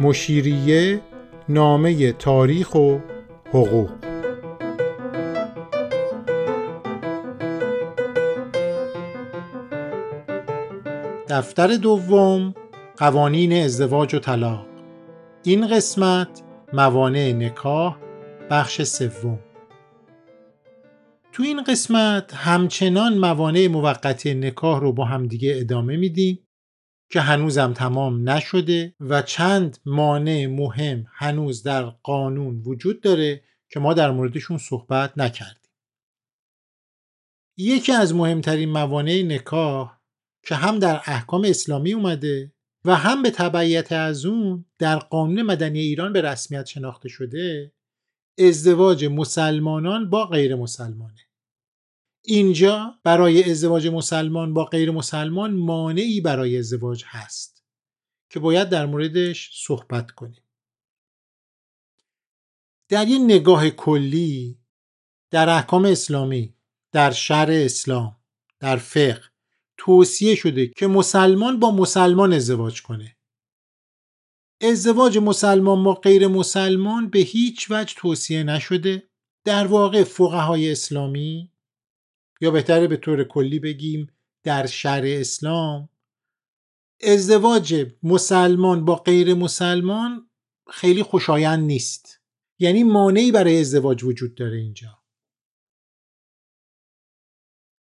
مشیریه نامه تاریخ و حقوق. دفتر دوم قوانین ازدواج و طلاق. این قسمت موانع نکاح بخش سوم. تو این قسمت همچنان موانع موقت نکاح رو با همدیگه ادامه میدیم که هنوزم تمام نشده و چند مانع مهم هنوز در قانون وجود داره که ما در موردشون صحبت نکردیم. یکی از مهمترین موانع نکاح که هم در احکام اسلامی اومده و هم به تبعیت از اون در قانون مدنی ایران به رسمیت شناخته شده ازدواج مسلمانان با غیر مسلمانه. اینجا برای ازدواج مسلمان با غیر مسلمان مانعی برای ازدواج هست که باید در موردش صحبت کنیم. در یه نگاه کلی در احکام اسلامی در شرع اسلام در فقه توصیه شده که مسلمان با مسلمان ازدواج کنه. ازدواج مسلمان با غیر مسلمان به هیچ وجه توصیه نشده؟ در واقع فقهای اسلامی؟ یا بهتره به طور کلی بگیم در شرع اسلام؟ ازدواج مسلمان با غیر مسلمان خیلی خوشایند نیست. یعنی مانعی برای ازدواج وجود داره اینجا.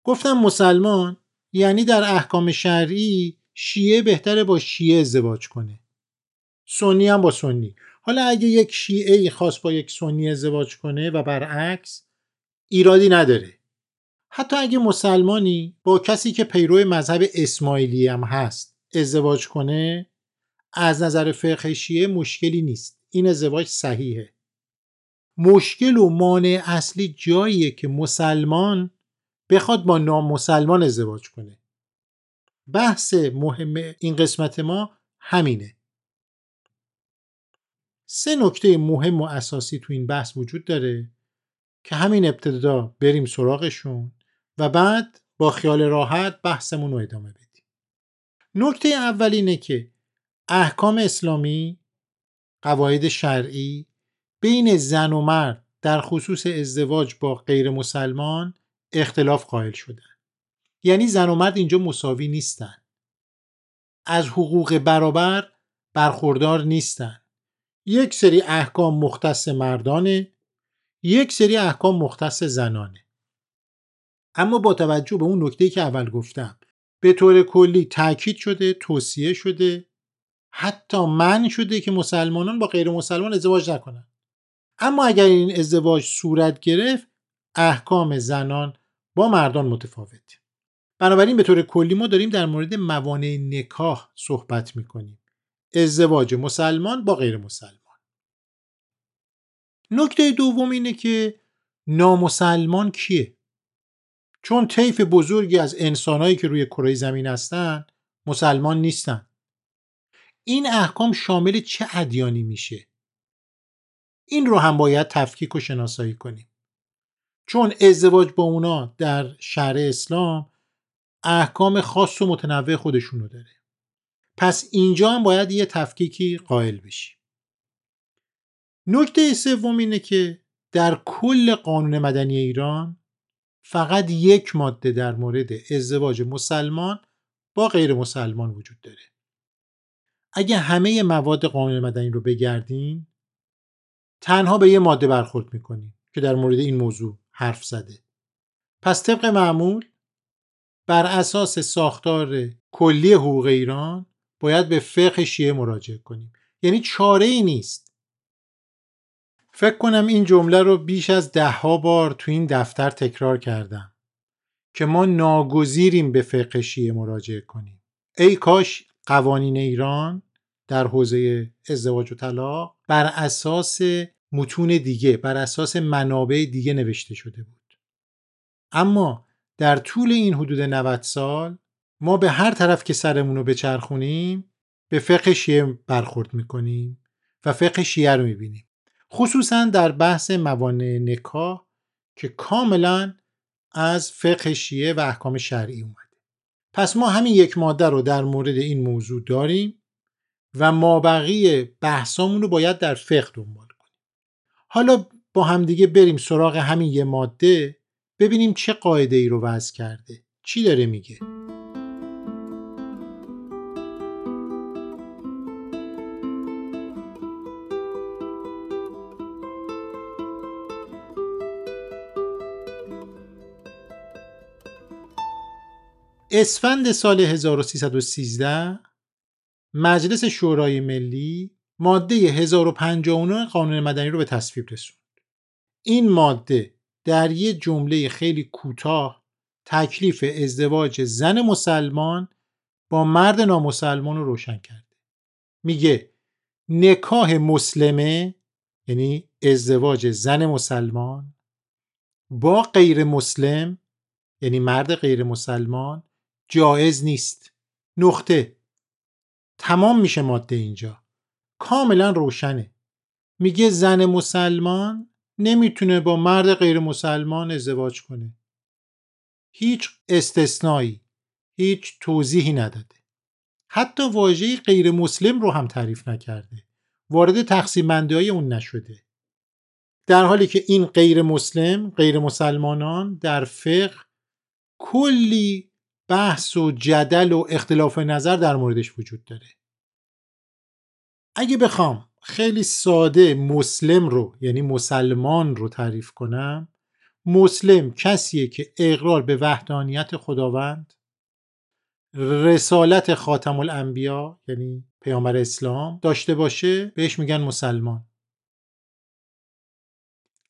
گفتم مسلمان یعنی در احکام شرعی شیعه بهتره با شیعه ازدواج کنه. سنی هم با سنی. حالا اگه یک شیعه خاص با یک سنی ازدواج کنه و برعکس ایرادی نداره. حتی اگه مسلمانی با کسی که پیرو مذهب اسماعیلی هم هست ازدواج کنه از نظر فقه شیعه مشکلی نیست. این ازدواج صحیحه. مشکل و مانع اصلی جاییه که مسلمان بخواد با نامسلمان ازدواج کنه. بحث مهم این قسمت ما همینه. سه نکته مهم و اساسی تو این بحث وجود داره که همین ابتدا بریم سراغشون و بعد با خیال راحت بحثمون رو ادامه بدیم. نکته اول اینه که احکام اسلامی قواعد شرعی بین زن و مرد در خصوص ازدواج با غیر مسلمان اختلاف قائل شدن. یعنی زن و مرد اینجا مساوی نیستن. از حقوق برابر برخوردار نیستن. یک سری احکام مختص مردانه یک سری احکام مختص زنانه. اما با توجه به اون نکته که اول گفتم به طور کلی تاکید شده توصیه شده حتی من شده که مسلمانان با غیر مسلمان ازدواج نکنند اما اگر این ازدواج صورت گرفت احکام زنان با مردان متفاوت. بنابراین به طور کلی ما داریم در مورد موانع نکاح صحبت می‌کنیم. ازدواج مسلمان با غیر مسلمان. نکته دوم اینه که نامسلمان کیه؟ چون طیف بزرگی از انسانهایی که روی کره زمین هستند مسلمان نیستن. این احکام شامل چه ادیانی میشه؟ این رو هم باید تفکیک و شناسایی کنیم. چون ازدواج با اونا در شهر اسلام احکام خاص و متنوع خودشونو داره. پس اینجا هم باید یه تفکیکی قائل بشیم نکته سوم اینه که در کل قانون مدنی ایران فقط یک ماده در مورد ازدواج مسلمان با غیر مسلمان وجود داره. اگه همه مواد قانون مدنی رو بگردیم تنها به یه ماده برخورد می‌کنیم که در مورد این موضوع حرف زده. پس طبق معمول بر اساس ساختار کلی حقوق ایران باید به فقه شیعه مراجعه کنیم. یعنی چاره ای نیست. فکر کنم این جمله رو بیش از دهها بار تو این دفتر تکرار کردم که ما ناگزیریم به فقه شیعه مراجعه کنیم. ای کاش قوانین ایران در حوزه ازدواج و طلاق بر اساس متون دیگه بر اساس منابع دیگه نوشته شده بود. اما در طول این حدود 90 سال ما به هر طرف که سرمون رو بچرخونیم به فقه شیعه برخورد می‌کنیم و فقه شیعه رو می‌بینیم. خصوصا در بحث موانع نکاح که کاملا از فقه شیعه و احکام شرعی اومده. پس ما همین یک ماده رو در مورد این موضوع داریم و ما بقیه بحثامون رو باید در فقه دنبال کنیم. حالا با همدیگه بریم سراغ همین یه ماده ببینیم چه قاعده ای رو وضع کرده چی داره میگه. اسفند سال 1313 مجلس شورای ملی ماده 1059 قانون مدنی رو به تصویب رسوند. این ماده در یه جمله خیلی کوتاه تکلیف ازدواج زن مسلمان با مرد نامسلمان رو روشن کرده. میگه نکاح مسلمه یعنی ازدواج زن مسلمان با غیر مسلم یعنی مرد غیر مسلمان جایز نیست. نقطه. تمام میشه ماده اینجا. کاملا روشنه. میگه زن مسلمان نمی‌تونه با مرد غیر مسلمان ازدواج کنه. هیچ استثنایی هیچ توضیحی نداده. حتی واژه غیر مسلم رو هم تعریف نکرده. وارد تقسیم های اون نشده. در حالی که این غیر مسلم غیر مسلمانان در فقه کلی بحث و جدل و اختلاف نظر در موردش وجود داره. اگه بخوام خیلی ساده مسلم رو یعنی مسلمان رو تعریف کنم مسلم کسیه که اقرار به وحدانیت خداوند رسالت خاتم الانبیا یعنی پیامبر اسلام داشته باشه بهش میگن مسلمان.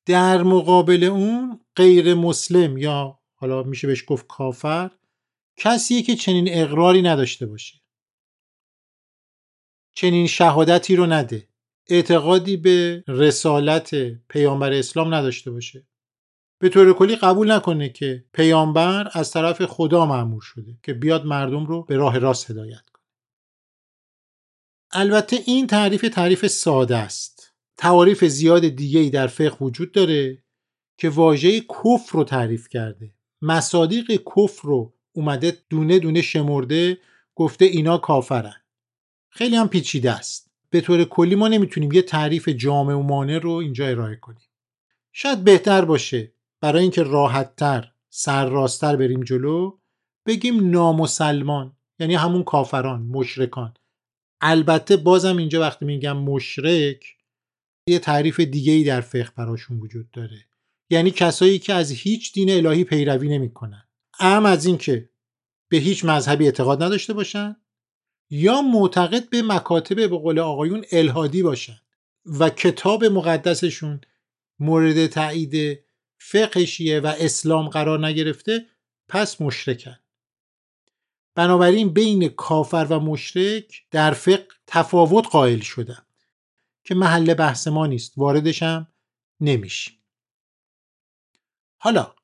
در مقابل اون غیر مسلم یا حالا میشه بهش گفت کافر کسیه که چنین اقراری نداشته باشه. چنین شهادتی رو نده. اعتقادی به رسالت پیامبر اسلام نداشته باشه. به طور کلی قبول نکنه که پیامبر از طرف خدا معمور شده که بیاد مردم رو به راه راست هدایت کنه. البته این تعریف تعریف ساده است. تعاریف زیاد دیگه در فقه وجود داره که واژه کفر رو تعریف کرده. مصادیق کفر رو اومده دونه دونه شمرده گفته اینا کافرن. خیلی هم پیچیده است. به طور کلی ما نمی‌تونیم یه تعریف جامع و مانع رو اینجا ارائه کنیم. شاید بهتر باشه برای اینکه راحتتر سرراستر بریم جلو بگیم نامسلمان یعنی همون کافران مشرکان. البته بازم اینجا وقتی میگم مشرک یه تعریف دیگه ای در فقه براشون وجود داره. یعنی کسایی که از هیچ دین الهی پیروی نمی‌کنن. ام از اینکه به هیچ مذهبی اعتقاد نداشته باشن یا معتقد به مکاتب به قول آقایون الهادی باشن و کتاب مقدسشون مورد تایید فقه و اسلام قرار نگرفته پس مشرکن. بنابراین بین کافر و مشرک در فقه تفاوت قائل شدن که محل بحث ما نیست واردشم نمیشیم. حالا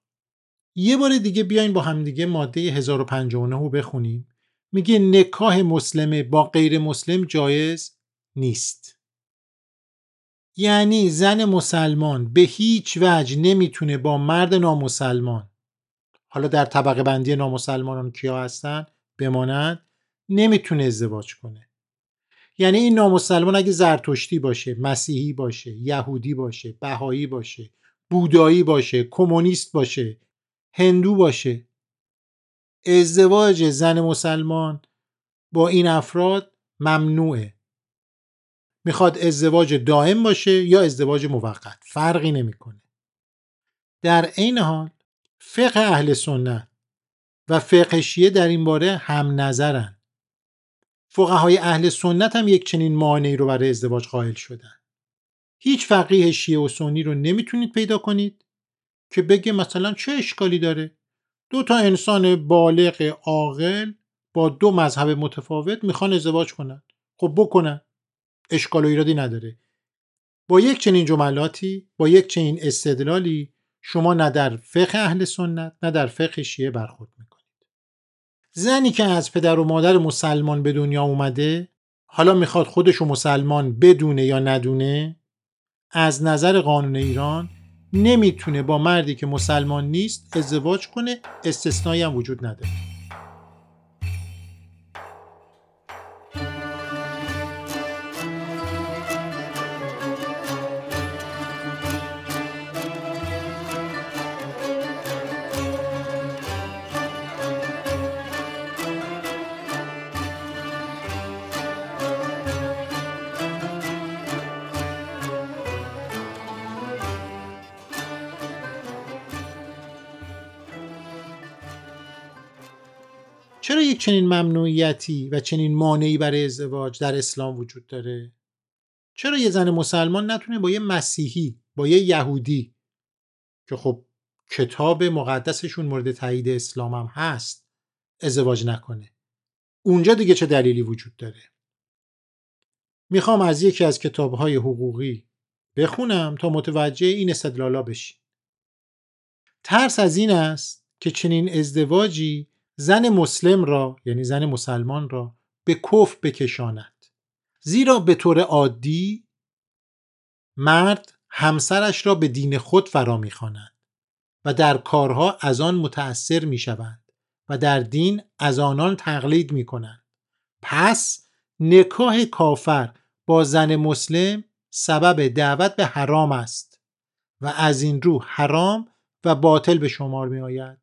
یه بار دیگه بیاین با همدیگه ماده 1059 رو بخونیم. میگه نکاح مسلمه با غیر مسلم جایز نیست. یعنی زن مسلمان به هیچ وجه نمی‌تونه با مرد نامسلمان حالا در طبقه بندی نامسلمانان کیا هستن بماند نمی‌تونه ازدواج کنه. یعنی این نامسلمان اگه زرتشتی باشه مسیحی باشه یهودی باشه بهایی باشه بودایی باشه کمونیست باشه هندو باشه. ازدواج زن مسلمان با این افراد ممنوعه. می‌خواد ازدواج دائم باشه یا ازدواج موقت. فرقی نمی‌کنه. در عین حال فقه اهل سنت و فقه شیعه در این باره هم نظرن. فقهای اهل سنت هم یک چنین مانعی رو برای ازدواج قائل شدن. هیچ فقیه شیعه و سنی رو نمی‌تونید پیدا کنید. که بگه مثلا چه اشکالی داره؟ دو تا انسان بالغ عاقل با دو مذهب متفاوت می‌خوان ازدواج کنند خب بکنن. اشکال و ایرادی نداره. با یک چنین جملاتی با یک چنین استدلالی شما نه در فقه اهل سنت نه در فقه شیعه برخورد می‌کنید. زنی که از پدر و مادر مسلمان به دنیا اومده حالا می‌خواد خودشو مسلمان بدونه یا ندونه از نظر قانون ایران نمی‌تونه با مردی که مسلمان نیست ازدواج کنه استثنایی هم وجود نداره. چرا یک چنین ممنوعیتی و چنین مانعی برای ازدواج در اسلام وجود داره؟ چرا یه زن مسلمان نتونه با یه مسیحی با یه یهودی که خب کتاب مقدسشون مورد تایید اسلام هم هست ازدواج نکنه؟ اونجا دیگه چه دلیلی وجود داره؟ می‌خوام از یکی از کتابهای حقوقی بخونم تا متوجه این استدلالا بشی ترس از این است که چنین ازدواجی زن مسلم را یعنی زن مسلمان را به کف بکشاند زیرا به طور عادی مرد همسرش را به دین خود فرا می‌خواند و در کارها از آن متأثر می‌شوند و در دین از آنان تقلید می‌کنند پس نکاح کافر با زن مسلم سبب دعوت به حرام است و از این رو حرام و باطل به شمار می آید.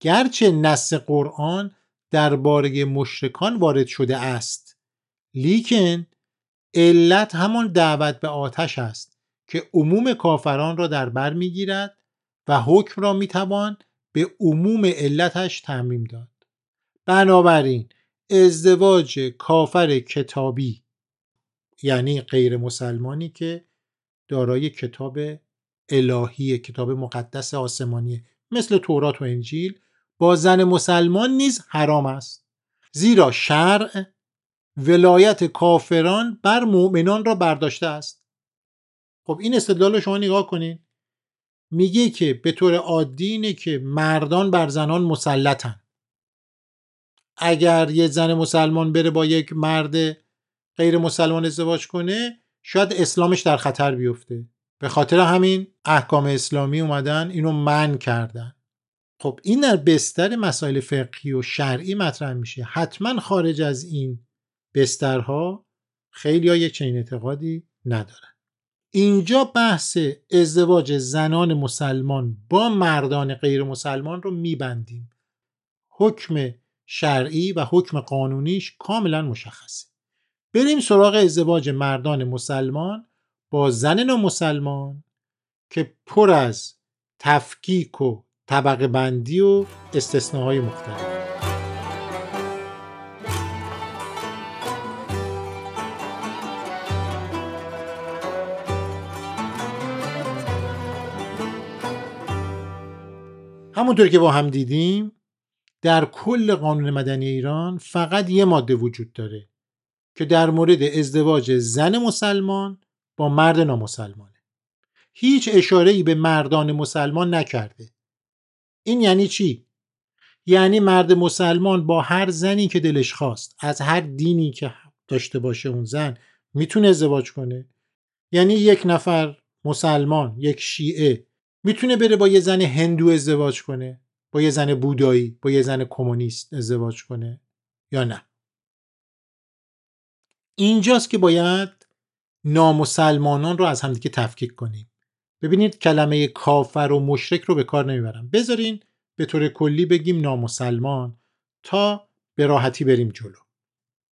گرچه نص قرآن درباره مشرکان وارد شده است لیکن علت همان دعوت به آتش است که عموم کافران را در بر می‌گیرد و حکم را می‌توان به عموم علتش تعمیم داد. بنابراین ازدواج کافر کتابی یعنی غیر مسلمانی که دارای کتاب الهی کتاب مقدس آسمانی مثل تورات و انجیل با زن مسلمان نیز حرام است. زیرا شرع ولایت کافران بر مؤمنان را برداشته است. خب این استدلال رو شما نگاه کنین. میگه که به طور عادی اینه که مردان بر زنان مسلطن. اگر یه زن مسلمان بره با یک مرد غیر مسلمان ازدواج کنه شاید اسلامش در خطر بیفته. به خاطر همین احکام اسلامی اومدن اینو من کردن. خب این در بستر مسائل فقهی و شرعی مطرح میشه. حتما خارج از این بسترها خیلی ها یک چنین اعتقادی ندارن. اینجا بحث ازدواج زنان مسلمان با مردان غیر مسلمان رو میبندیم. حکم شرعی و حکم قانونیش کاملا مشخصه. بریم سراغ ازدواج مردان مسلمان با زن نامسلمان که پر از تفکیک و طبقه بندی و استثناهای مختلف. همونطور که با هم دیدیم در کل قانون مدنی ایران فقط یه ماده وجود داره که در مورد ازدواج زن مسلمان با مرد نامسلمانه. هیچ اشاره ای به مردان مسلمان نکرده. این یعنی چی؟ یعنی مرد مسلمان با هر زنی که دلش خواست از هر دینی که داشته باشه اون زن می‌تونه ازدواج کنه؟ یعنی یک نفر مسلمان یک شیعه می‌تونه بره با یه زن هندو ازدواج کنه؟ با یه زن بودایی با یه زن کمونیست ازدواج کنه؟ یا نه؟ اینجاست که باید نامسلمانان رو از همدیگه تفکیک کنیم. ببینید کلمه کافر و مشرک رو به کار نمی‌برم. بذارین به طور کلی بگیم نامسلمان تا به راحتی بریم جلو.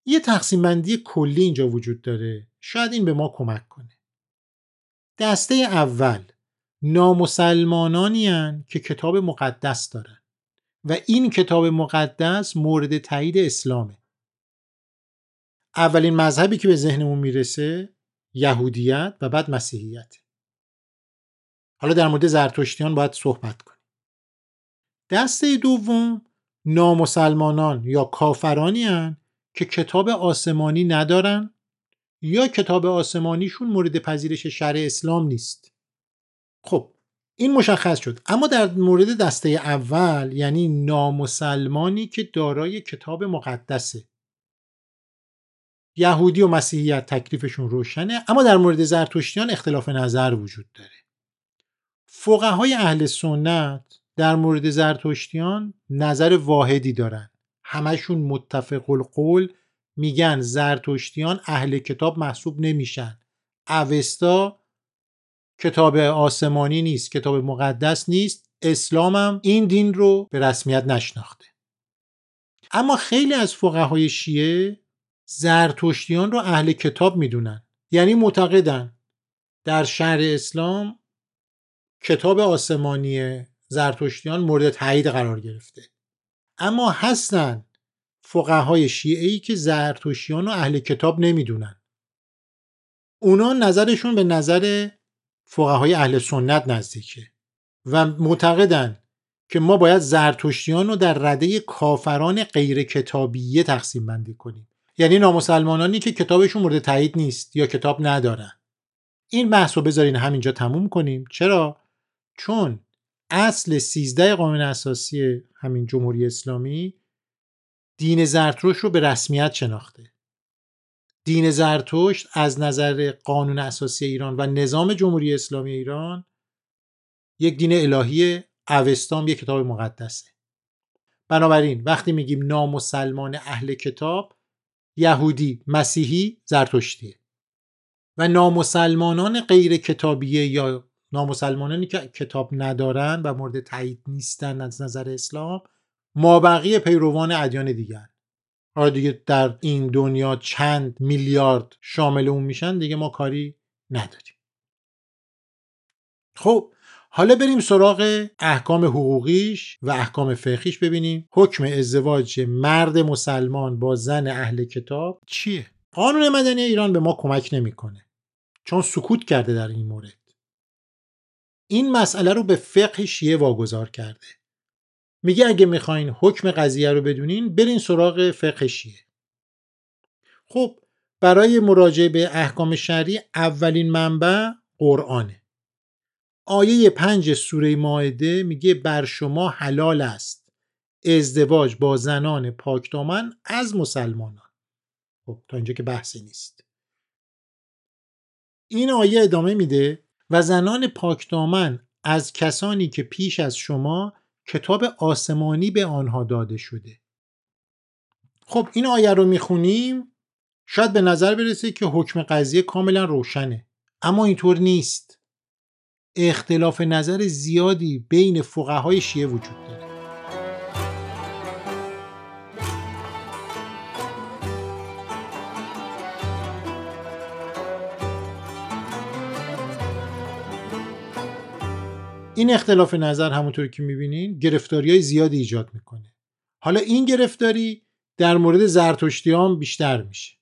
یه تقسیم بندی کلی اینجا وجود داره. شاید این به ما کمک کنه. دسته اول. نامسلمانانی که کتاب مقدس دارن و این کتاب مقدس مورد تایید اسلامه. اولین مذهبی که به ذهنمون می‌رسه یهودیت و بعد مسیحیت. حالا در مورد زرتشتیان باید صحبت کنیم. دسته دوم نامسلمانان یا کافرانی هن که کتاب آسمانی ندارن یا کتاب آسمانیشون مورد پذیرش شرع اسلام نیست. خب این مشخص شد. اما در مورد دسته اول یعنی نامسلمانی که دارای کتاب مقدسه. یهودی و مسیحیت تکلیفشون روشنه اما در مورد زرتشتیان اختلاف نظر وجود داره. فقهای اهل سنت در مورد زرتشتیان نظر واحدی دارن. همشون متفق القول میگن زرتشتیان اهل کتاب محسوب نمیشن. اوستا کتاب آسمانی نیست کتاب مقدس نیست اسلام هم این دین رو به رسمیت نشناخته. اما خیلی از فقهای شیعه زرتشتیان رو اهل کتاب می‌دونن. یعنی معتقدن در شهر اسلام کتاب آسمانی زرتشتیان مورد تایید قرار گرفته. اما هستن فقهای شیعه ای که زرتشتیان و اهل کتاب نمی‌دونن. اونا نظرشون به نظر فقهای اهل سنت نزدیکه و معتقدن که ما باید زرتشتیان رو در رده کافران غیر کتابیه تقسیم بندی کنیم. یعنی نامسلمانانی که کتابشون مورد تایید نیست یا کتاب ندارن. این بحث رو بذارین همینجا تموم کنیم. چرا؟ چون اصل 13 قانون اساسی همین جمهوری اسلامی دین زرتشت رو به رسمیت شناخته. دین زرتشت از نظر قانون اساسی ایران و نظام جمهوری اسلامی ایران یک دین الهی اوستام یک کتاب مقدسه. بنابراین وقتی میگیم نامسلمان اهل کتاب یهودی مسیحی زرتشتیه. و نامسلمانان غیر کتابیه یا نامسلمانانی که کتاب ندارن و مورد تایید نیستن از نظر اسلام ما بقیه پیروان ادیان دیگر حالا دیگه در این دنیا چند میلیارد شامل اون میشن دیگه ما کاری نداریم. خب حالا بریم سراغ احکام حقوقیش و احکام فقهیش ببینیم. حکم ازدواج مرد مسلمان با زن اهل کتاب چیه؟ قانون مدنی ایران به ما کمک نمی‌کنه. چون سکوت کرده در این مورد. این مسئله رو به فقه شیعه واگذار کرده. میگه اگه می‌خواین حکم قضیه رو بدونین برین سراغ فقه شیعه خب برای مراجعه به احکام شرعی اولین منبع قرآنه. آیه پنج سوره ماعده میگه بر شما حلال است. ازدواج با زنان پاکدامن از مسلمانان. خب تا اینجا که بحثی نیست. این آیه ادامه میده. و زنان پاکدامن از کسانی که پیش از شما کتاب آسمانی به آنها داده شده. خب این آیه رو می‌خونیم. شاید به نظر برسه که حکم قضیه کاملا روشنه. اما اینطور نیست. اختلاف نظر زیادی بین فقهای شیعه وجود داره. این اختلاف نظر همونطور که می‌بینین گرفتاری های زیادی ایجاد می‌کنه. حالا این گرفتاری در مورد زرتشتیان بیشتر میشه.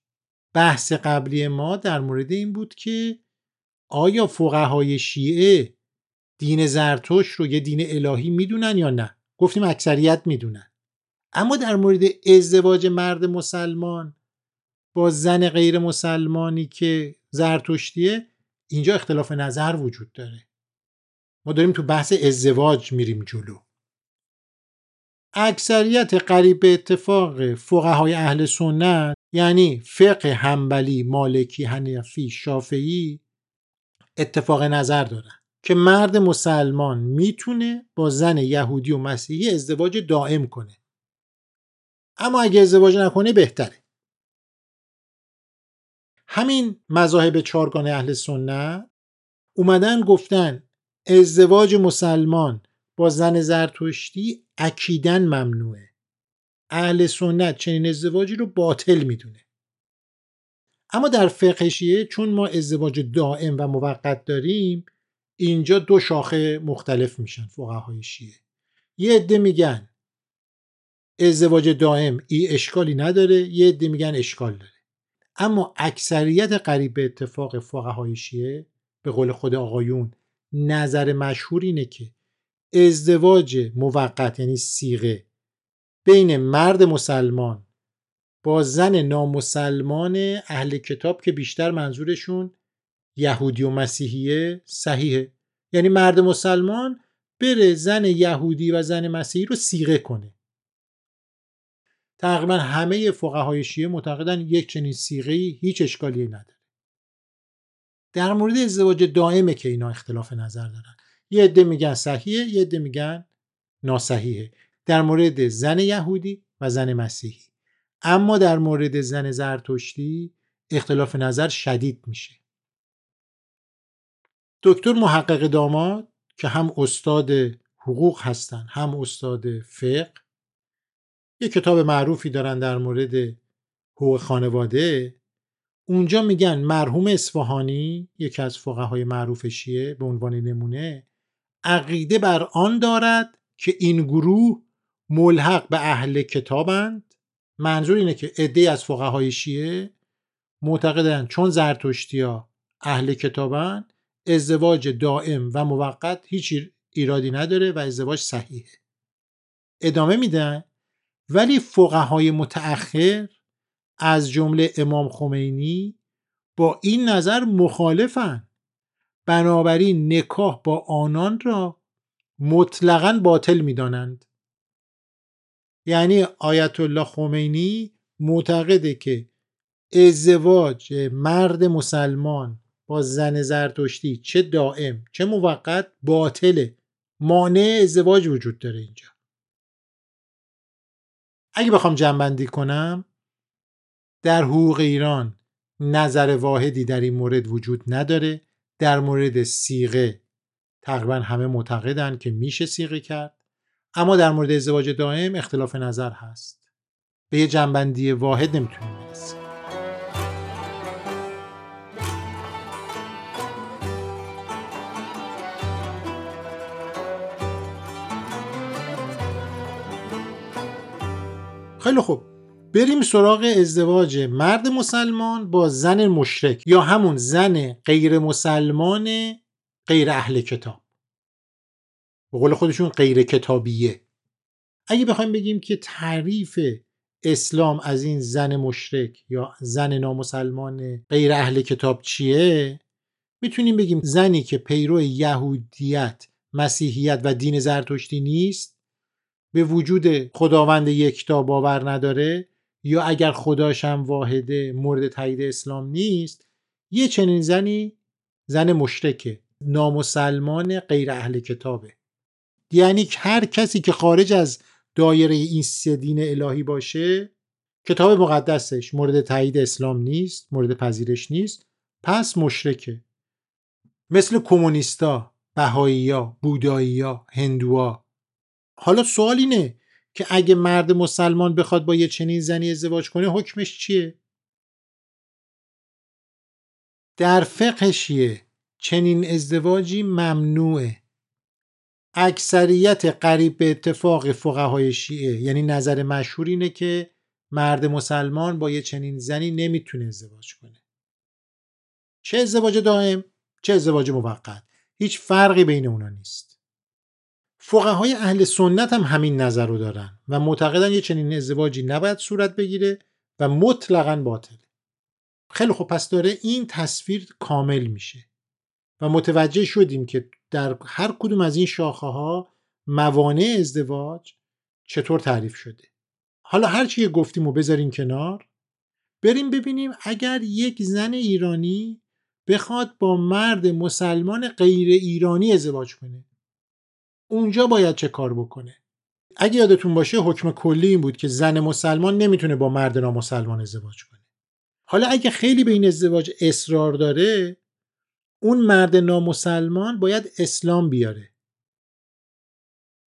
بحث قبلی ما در مورد این بود که آیا فقهای شیعه دین زرتشت رو یه دین الهی می‌دونن یا نه؟ گفتیم اکثریت می‌دونن. اما در مورد ازدواج مرد مسلمان با زن غیر مسلمانی که زرتشتیه اینجا اختلاف نظر وجود داره. ما داریم تو بحث ازدواج میریم جلو. اکثریت قریب به اتفاق فقهای اهل سنت یعنی فقه همبلی مالکی حنفی شافعی اتفاق نظر دارن که مرد مسلمان می‌تونه با زن یهودی و مسیحی ازدواج دائم کنه. اما اگه ازدواج نکنه بهتره. همین مذاهب چارگانه اهل سنت اومدن گفتن ازدواج مسلمان با زن زرتشتی اکیدن ممنوعه. اهل سنت چنین ازدواجی رو باطل می‌دونه. اما در فقه چون ما ازدواج دائم و موقت داریم اینجا دو شاخه مختلف میشن فقهای شیعه. یه عده میگن ازدواج دائم ای اشکالی نداره یه عده میگن اشکال داره. اما اکثریت قریب به اتفاق فقهای شیعه به قول خود آقایون نظر مشهور اینه که ازدواج موقت یعنی سیغه بین مرد مسلمان با زن نامسلمان اهل کتاب که بیشتر منظورشون یهودی و مسیحیه صحیحه. یعنی مرد مسلمان بره زن یهودی و زن مسیحی رو سیغه کنه. تقریبا همه فقهای شیعه معتقدن یک چنین سیغه هیچ اشکالی نداره. در مورد ازدواج دائمه که اینا اختلاف نظر دارن. یه عده میگن صحیحه یه عده میگن ناصحیحه در مورد زن یهودی و زن مسیحی. اما در مورد زن زرتشتی اختلاف نظر شدید میشه. دکتر محقق داماد که هم استاد حقوق هستن هم استاد فقه یه کتاب معروفی دارن در مورد حقوق خانواده. اونجا میگن مرحوم اصفهانی یکی از فقهای معروف شیعه به عنوان نمونه عقیده بر آن دارد که این گروه ملحق به اهل کتابند. منظور اینه که عده از فقهای شیعه معتقدند چون زرتشتیا اهل کتابند ازدواج دائم و موقت هیچ ایرادی نداره و ازدواج صحیحه. ادامه میدن. ولی فقهای متأخر از جمله امام خمینی با این نظر مخالفن. بنابراین نکاح با آنان را مطلقا باطل می‌دانند. یعنی آیت الله خمینی معتقده که ازدواج مرد مسلمان با زن زرتشتی چه دائم چه موقت باطله. مانع ازدواج وجود داره اینجا. اگه بخوام جنبندی کنم در حقوق ایران نظر واحدی در این مورد وجود نداره. در مورد سیغه تقریبا همه معتقدن که میشه سیغه کرد. اما در مورد ازدواج دائم اختلاف نظر هست. به یه جنبندی واحد نمی‌تونیم برسیم. خیلی خوب. بریم سراغ ازدواج مرد مسلمان با زن مشرک یا همون زن غیر مسلمان غیر اهل کتاب. به قول خودشون غیر کتابیه. اگه بخوایم بگیم که تعریف اسلام از این زن مشرک یا زن نامسلمان غیر اهل کتاب چیه؟ می‌تونیم بگیم زنی که پیرو یهودیت مسیحیت و دین زرتشتی نیست به وجود خداوند یکتا باور نداره یا اگر خداشم واحده مورد تایید اسلام نیست یه چنین زنی زن مشرکه نامسلمان غیر اهل کتابه. یعنی هر کسی که خارج از دایره این سه دین الهی باشه کتاب مقدسش مورد تایید اسلام نیست مورد پذیرش نیست پس مشرکه. مثل کمونیستا بهایی‌ها بودایی‌ها هندوها. حالا سوال اینه که اگه مرد مسلمان بخواد با یه چنین زنی ازدواج کنه حکمش چیه؟ در فقه شیعه چنین ازدواجی ممنوعه. اکثریت قریب به اتفاق فقهای شیعه یعنی نظر مشهور اینه که مرد مسلمان با یه چنین زنی نمی‌تونه ازدواج کنه. چه ازدواج دائم چه ازدواج موقت. هیچ فرقی بین اونا نیست. فقهای اهل سنت هم همین نظر رو دارن و معتقدن یه چنین ازدواجی نباید صورت بگیره و مطلقا باطله خیلی خب پس داره این تصویر کامل میشه و متوجه شدیم که در هر کدوم از این شاخه ها موانع ازدواج چطور تعریف شده. حالا هر چی گفتیم و بذاریم کنار بریم ببینیم اگر یک زن ایرانی بخواد با مرد مسلمان غیر ایرانی ازدواج کنه. اونجا باید چه کار بکنه؟ اگه یادتون باشه حکم کلی این بود که زن مسلمان نمی‌تونه با مرد نامسلمان ازدواج کنه. حالا اگه خیلی به این ازدواج اصرار داره اون مرد نامسلمان باید اسلام بیاره.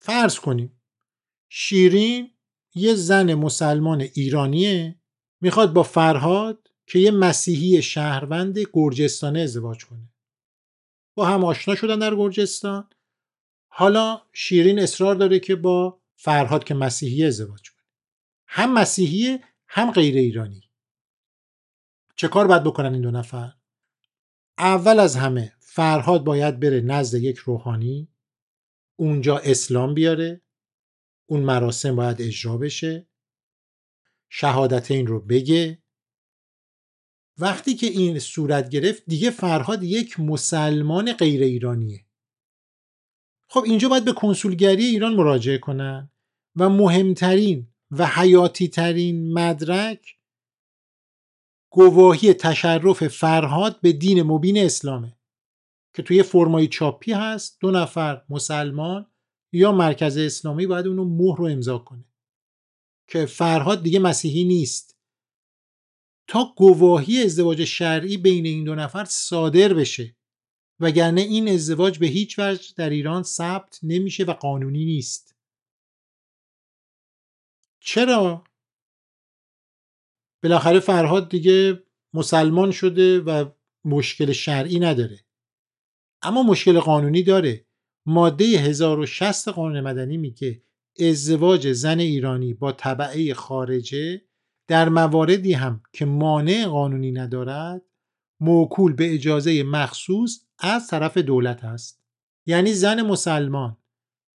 فرض کنیم شیرین یه زن مسلمان ایرانیه می‌خواد با فرهاد که یه مسیحی شهروند گرجستانه ازدواج کنه. با هم آشنا شدن در گرجستان. حالا شیرین اصرار داره که با فرهاد که مسیحی ازدواج کنه. هم مسیحی هم غیر ایرانی. چه کار باید بکنن این دو نفر؟ اول از همه فرهاد باید بره نزد یک روحانی اونجا اسلام بیاره اون مراسم باید اجرا بشه شهادت این رو بگه. وقتی که این صورت گرفت دیگه فرهاد یک مسلمان غیر ایرانیه. خب اینجا باید به کنسولگری ایران مراجعه کنن. و مهمترین و حیاتی ترین مدرک گواهی تشرف فرهاد به دین مبین اسلامه که توی فرمای چاپی هست. دو نفر مسلمان یا مرکز اسلامی باید اونو مهر رو امضا کنه. که فرهاد دیگه مسیحی نیست. تا گواهی ازدواج شرعی بین این دو نفر صادر بشه. وگرنه این ازدواج به هیچ وجه در ایران ثبت نمیشه و قانونی نیست. چرا؟ بالاخره فرهاد دیگه مسلمان شده و مشکل شرعی نداره. اما مشکل قانونی داره. ماده 1060 قانون مدنی میگه ازدواج زن ایرانی با طبعه خارجه در مواردی هم که مانع قانونی ندارد موکول به اجازه مخصوص از طرف دولت است. یعنی زن مسلمان.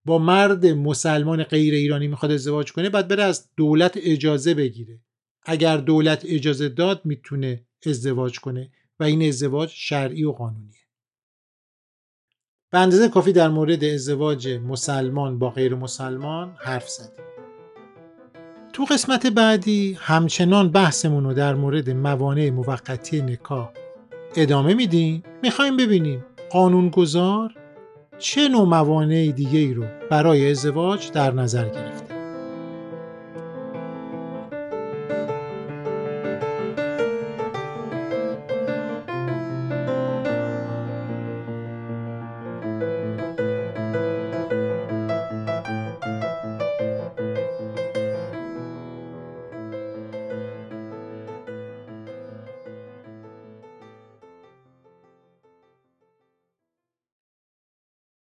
با مرد مسلمان غیر ایرانی می‌خواد ازدواج کنه بعد بره از دولت اجازه بگیره. اگر دولت اجازه داد می‌تونه ازدواج کنه و این ازدواج شرعی و قانونیه. به اندازه کافی در مورد ازدواج مسلمان با غیر مسلمان حرف زدیم. تو قسمت بعدی همچنان بحثمون رو در مورد موانع موقتی نکاح ادامه میدیم؟ می‌خوایم ببینیم. قانونگذار چه نوع موانع دیگه ای رو برای ازدواج در نظر گرفته؟